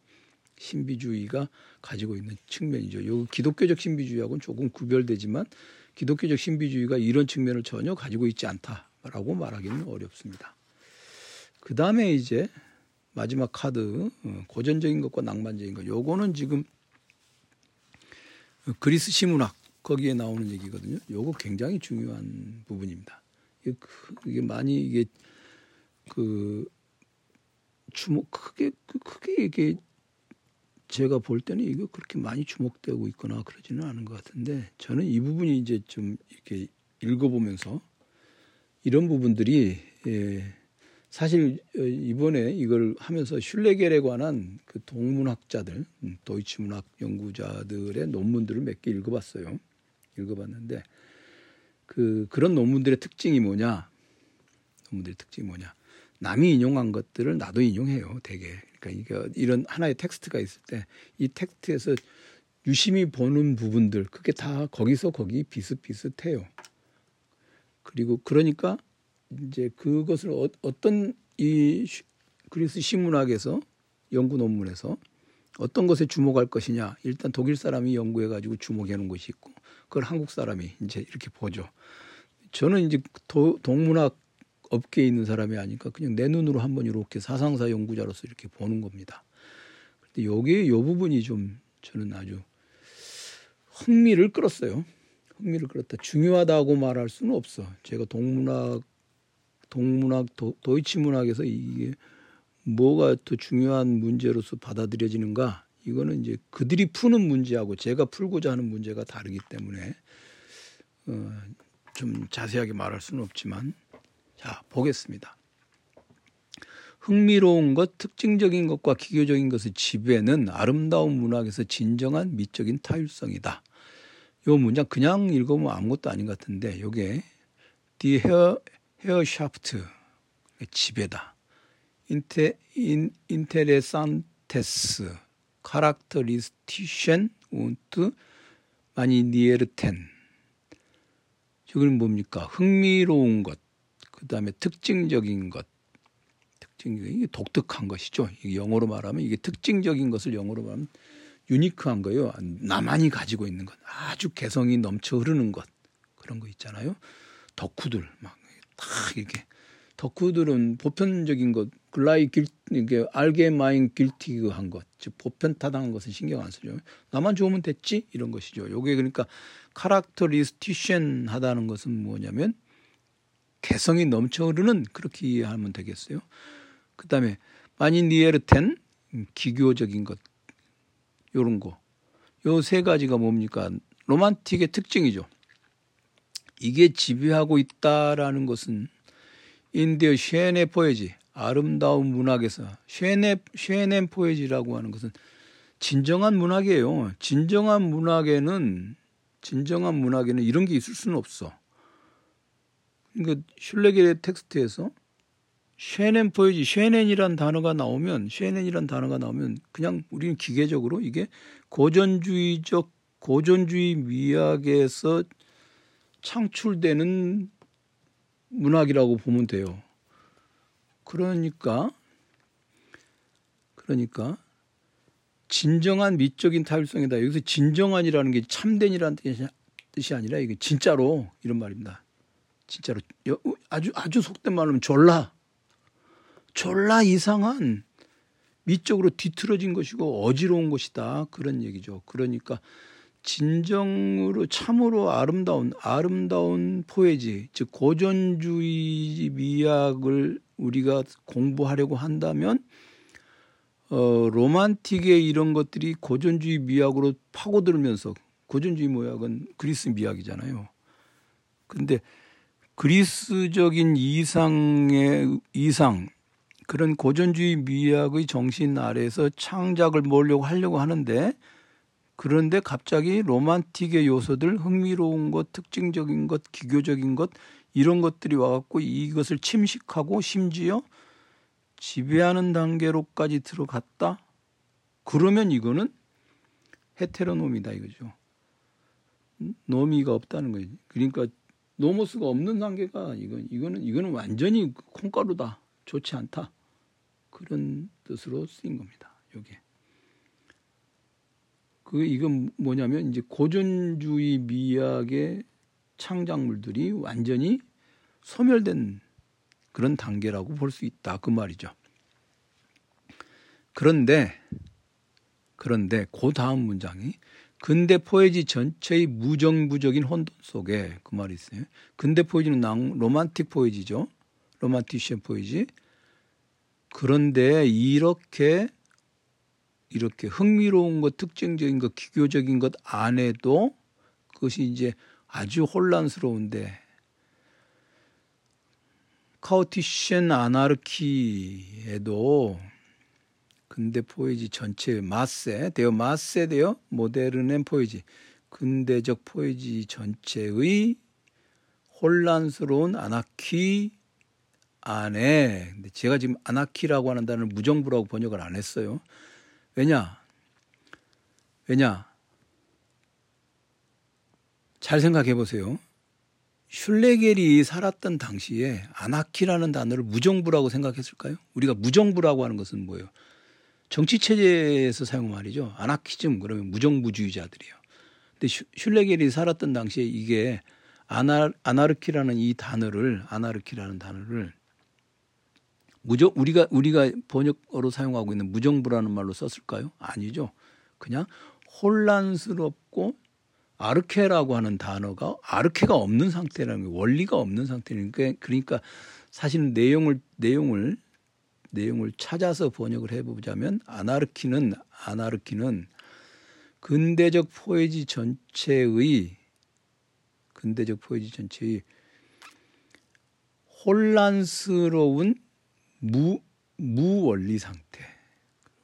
Speaker 1: 신비주의가 가지고 있는 측면이죠. 요 기독교적 신비주의하고는 조금 구별되지만 기독교적 신비주의가 이런 측면을 전혀 가지고 있지 않다라고 말하기는 어렵습니다. 그 다음에 이제 마지막 카드 어, 고전적인 것과 낭만적인 것. 요거는 지금 그리스 시문학 거기에 나오는 얘기거든요. 요거 굉장히 중요한 부분입니다. 이게 많이 이게 그 주목 크게 크게 이게 제가 볼 때는 이거 그렇게 많이 주목되고 있거나 그러지는 않은 것 같은데 저는 이 부분이 이제 좀 이렇게 읽어보면서 이런 부분들이 예, 사실 어, 이번에 이걸 하면서 슐레겔에 관한 그 동문학자들, 음, 도이치 문학 연구자들의 논문들을 몇 개 읽어봤어요. 읽어봤는데 그 그런 논문들의 특징이 뭐냐? 논문들의 특징이 뭐냐? 남이 인용한 것들을 나도 인용해요. 대개 그러니까 이게 이런 하나의 텍스트가 있을 때 이 텍스트에서 유심히 보는 부분들 그게 다 거기서 거기 비슷비슷해요. 그리고 그러니까 이제 그것을 어, 떤이 그리스 신문학에서 연구 논문에서 어떤 것에 주목할 것이냐 일단 독일 사람이 연구해 가지고 주목해 놓은 것이 있고 그걸 한국 사람이 이제 이렇게 보죠. 저는 이제 도, 동문학 업계에 있는 사람이 아니까 그냥 내 눈으로 한번 이렇게 사상사 연구자로서 이렇게 보는 겁니다. 근데 여기 요 부분이 좀 저는 아주 흥미를 끌었어요. 흥미를 끌었다. 중요하다고 말할 수는 없어. 제가 동문학, 동문학, 도, 도이치 문학에서 이게 뭐가 더 중요한 문제로서 받아들여지는가? 이거는 이제 그들이 푸는 문제하고 제가 풀고자 하는 문제가 다르기 때문에 어, 좀 자세하게 말할 수는 없지만 자, 보겠습니다. 흥미로운 것, 특징적인 것과 기교적인 것의 지배는 아름다운 문학에서 진정한 미적인 타율성이다. 요 문장 그냥 읽으면 아무것도 아닌 것 같은데 요게 die Herr, Herrschaft 지배다. 인테 인 interessantes Charakteristischen und manierten. 이건 뭡니까? 흥미로운 것, 그 다음에 특징적인 것, 특징적인 독특한 것이죠. 영어로 말하면 이게 특징적인 것을 영어로 말하면 유니크한 거예요. 나만이 가지고 있는 것, 아주 개성이 넘쳐 흐르는 것 그런 거 있잖아요. 덕후들 막딱 이렇게 덕후들은 보편적인 것, 글라이 길 이게 알게 마인 길티그한 것, 즉 보편 타당한 것은 신경 안 쓰죠. 나만 좋으면 됐지 이런 것이죠. 요게 그러니까 Charakteristischen 하다는 것은 뭐냐면 개성이 넘쳐 흐르는 그렇게 이해하면 되겠어요. 그 다음에 Manierierten 기교적인 것 요런 거. 요 세 가지가 뭡니까? Romantik의 특징이죠. 이게 지배하고 있다라는 것은 in der schöne Poesie 아름다운 문학에서 schöne schönen Poesie라고 하는 것은 진정한 문학이에요. 진정한 문학에는 진정한 문학에는 이런 게 있을 수는 없어. 그러니까 슐레겔의 텍스트에서 쉐넨 포에지 쉐넨이란 단어가 나오면 쉐넨이란 단어가 나오면 그냥 우리는 기계적으로 이게 고전주의적 고전주의 미학에서 창출되는 문학이라고 보면 돼요. 그러니까 그러니까 진정한 미적인 타율성이다. 여기서 진정한이라는 게 참된이라는 뜻이 아니라 이게 진짜로 이런 말입니다. 진짜로 아주 아주 속된 말로 졸라 졸라 이상한 미적으로 뒤틀어진 것이고 어지러운 것이다 그런 얘기죠. 그러니까 진정으로 참으로 아름다운 아름다운 포에지 즉 고전주의 미학을 우리가 공부하려고 한다면 어 로만틱의 이런 것들이 고전주의 미학으로 파고들면서 고전주의 미학은 그리스 미학이잖아요. 근데 그리스적인 이상의 이상 그런 고전주의 미학의 정신 아래에서 창작을 모으려고 하려고 하는데 그런데 갑자기 로만틱의 요소들, 흥미로운 것, 특징적인 것, 기교적인 것 이런 것들이 와갖고 이것을 침식하고 심지어 지배하는 단계로까지 들어갔다. 그러면 이거는 헤테로놈이다 이거죠. 노미가 없다는 거지. 그러니까 노모스가 없는 단계가 이건 이거는 이거는 완전히 콩가루다. 좋지 않다. 그런 뜻으로 쓰인 겁니다. 여기에. 그 이건 뭐냐면 이제 고전주의 미학의 창작물들이 완전히 소멸된 그런 단계라고 볼 수 있다 그 말이죠. 그런데 그런데 그 다음 문장이 근대 포에지 전체의 무정부적인 혼돈 속에 그 말이 있어요. 근대 포에지는 로만틱 포에지죠. 로만티시한 포에지. 그런데 이렇게 이렇게 흥미로운 것, 특징적인 것, 기교적인 것 안에도 그것이 이제 아주 혼란스러운데 카오티션 아나르키에도 근대 포에지 전체 마세 되어 마세 되어 모데르넨 포에지 근대적 포에지 전체의 혼란스러운 아나키 안에 근데 제가 지금 아나키라고 하는 단어를 무정부라고 번역을 안 했어요. 왜냐? 왜냐? 잘 생각해 보세요. 슐레겔이 살았던 당시에 아나키라는 단어를 무정부라고 생각했을까요? 우리가 무정부라고 하는 것은 뭐예요? 정치 체제에서 사용 말이죠. 아나키즘 그러면 무정부주의자들이요. 근데 슐레겔이 살았던 당시에 이게 아나, 아나르키라는 이 단어를 아나르키라는 단어를 무정 우리가 우리가 번역어로 사용하고 있는 무정부라는 말로 썼을까요? 아니죠. 그냥 혼란스럽고 아르케라고 하는 단어가 아르케가 없는 상태라는 게 원리가 없는 상태니까 그러니까 사실 내용을 내용을 내용을 찾아서 번역을 해보자면 아나르키는 아나르키는 근대적 포에지 전체의 근대적 포에지 전체의 혼란스러운 무 무원리 상태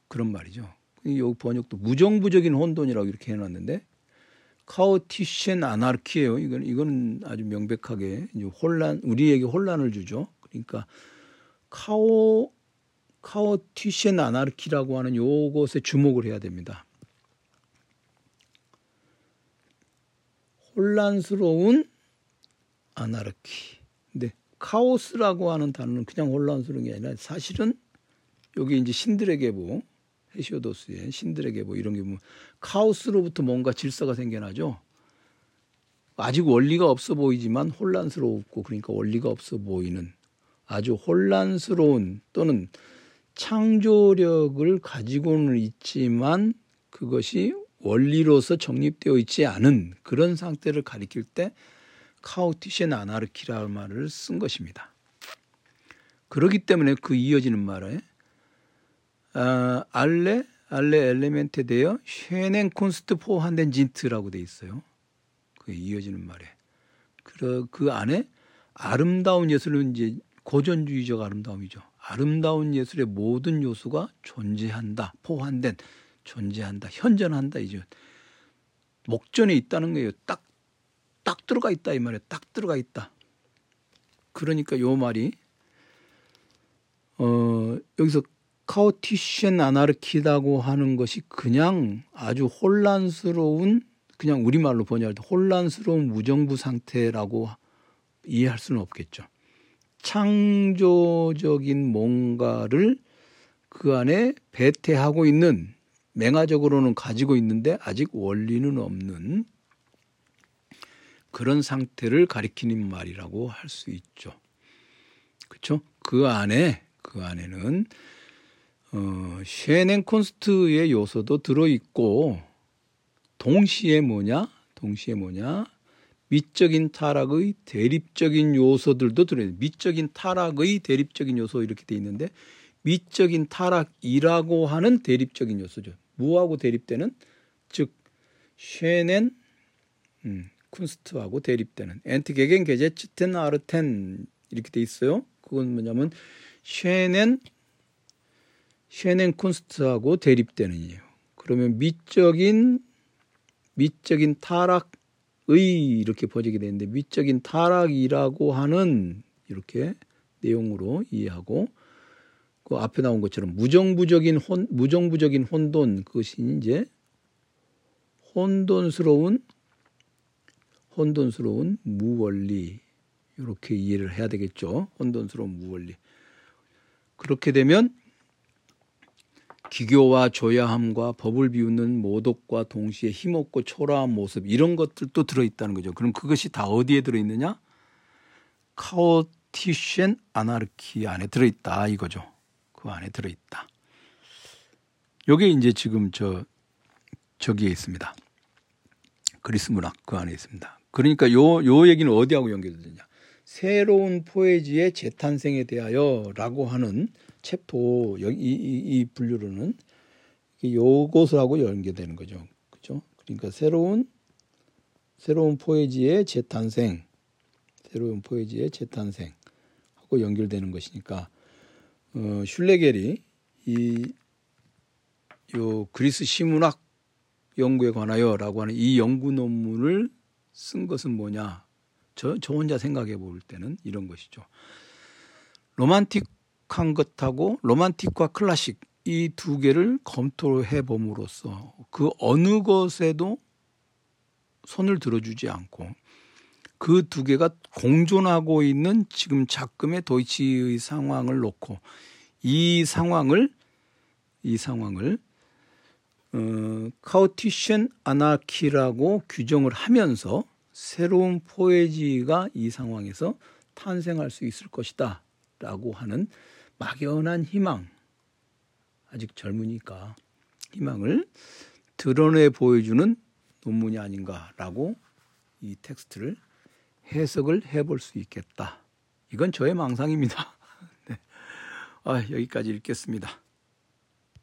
Speaker 1: 그런 말이죠. 이 번역도 무정부적인 혼돈이라고 이렇게 해놨는데 카오티션 아나르키예요. 이건 이건 아주 명백하게 이제 혼란 우리에게 혼란을 주죠. 그러니까 카오 카오티션 아나르키라고 하는 요것에 주목을 해야 됩니다. 혼란스러운 아나르키. 근데 카오스라고 하는 단어는 그냥 혼란스러운 게 아니라 사실은 여기 이제 신들의 계보 헤시오도스의 신들의 계보 이런 게뭐 카오스로부터 뭔가 질서가 생겨나죠. 아직 원리가 없어 보이지만 혼란스럽고 그러니까 원리가 없어 보이는 아주 혼란스러운 또는 창조력을 가지고는 있지만 그것이 원리로서 정립되어 있지 않은 그런 상태를 가리킬 때 chaotischen Anarchie라는 말을 쓴 것입니다. 그렇기 때문에 그 이어지는 말에 아, alle alle Elemente der schönen Kunst vorhanden sind라고 돼 있어요. 그 이어지는 말에. 그, 그 안에 아름다운 예술은 이제 고전주의적 아름다움이죠. 아름다운 예술의 모든 요소가 존재한다. 포함된 존재한다. 현존한다. 이제 목전에 있다는 거예요. 딱, 딱 들어가 있다. 이 말에 딱 들어가 있다. 그러니까 요 말이, 어, 여기서 카오티션 아나르키라고 하는 것이 그냥 아주 혼란스러운 그냥 우리말로 번역할 때 혼란스러운 무정부 상태라고 이해할 수는 없겠죠. 창조적인 뭔가를 그 안에 배태하고 있는 맹화적으로는 가지고 있는데 아직 원리는 없는 그런 상태를 가리키는 말이라고 할 수 있죠. 그렇죠? 그 안에 그 안에는 어, 쉐넨 콘스트의 요소도 들어 있고 동시에 뭐냐? 동시에 뭐냐? 미적인 타락의 대립적인 요소들도 들어있는 미적인 타락의 대립적인 요소 이렇게 돼 있는데 미적인 타락이라고 하는 대립적인 요소죠. 무하고 대립되는 즉 schönen 음, Kunst하고 대립되는 entgegengesetzten Arten 이렇게 돼 있어요. 그건 뭐냐면 schönen 쉐넨 쿤스트하고 대립되는 이에요. 그러면 미적인 미적인 타락 의 이렇게 번역이 되는데 미적인 타락이라고 하는 이렇게 내용으로 이해하고 그 앞에 나온 것처럼 무정부적인 혼 무정부적인 혼돈 그것이 이제 혼돈스러운 혼돈스러운 무원리 이렇게 이해를 해야 되겠죠. 혼돈스러운 무원리. 그렇게 되면 기교와 조야함과 법을 비웃는 모독과 동시에 힘없고 초라한 모습 이런 것들도 들어있다는 거죠. 그럼 그것이 다 어디에 들어있느냐? 카오티셴 아나르키 안에 들어있다 이거죠. 그 안에 들어있다. 요게 이제 지금 저 저기에 있습니다. 그리스 문학 그 안에 있습니다. 그러니까 요 요 얘기는 어디하고 연결되느냐? 새로운 포에지의 재탄생에 대하여라고 하는 챕터 여기 이, 이, 이 분류로는 요것하고 연계되는 거죠. 그죠? 그러니까 새로운 새로운 포에지의 재탄생, 새로운 포에지의 재탄생 하고 연결되는 것이니까 어, 슐레겔이 이 요 그리스 시문학 연구에 관하여라고 하는 이 연구 논문을 쓴 것은 뭐냐? 저, 저 혼자 생각해 볼 때는 이런 것이죠. 로만틱 로한 것하고 로만틱과 클래식 이 두 개를 검토해 봄으로써 그 어느 것에도 손을 들어주지 않고 그 두 개가 공존하고 있는 지금 작금의 도이치의 상황을 놓고 이 상황을 이 상황을 어, 카우티션 아나키라고 규정을 하면서 새로운 Poesie가 이 상황에서 탄생할 수 있을 것이다 라고 하는 막연한 희망, 아직 젊으니까 희망을 드러내 보여주는 논문이 아닌가라고 이 텍스트를 해석을 해볼 수 있겠다. 이건 저의 망상입니다. 네. 아, 여기까지 읽겠습니다.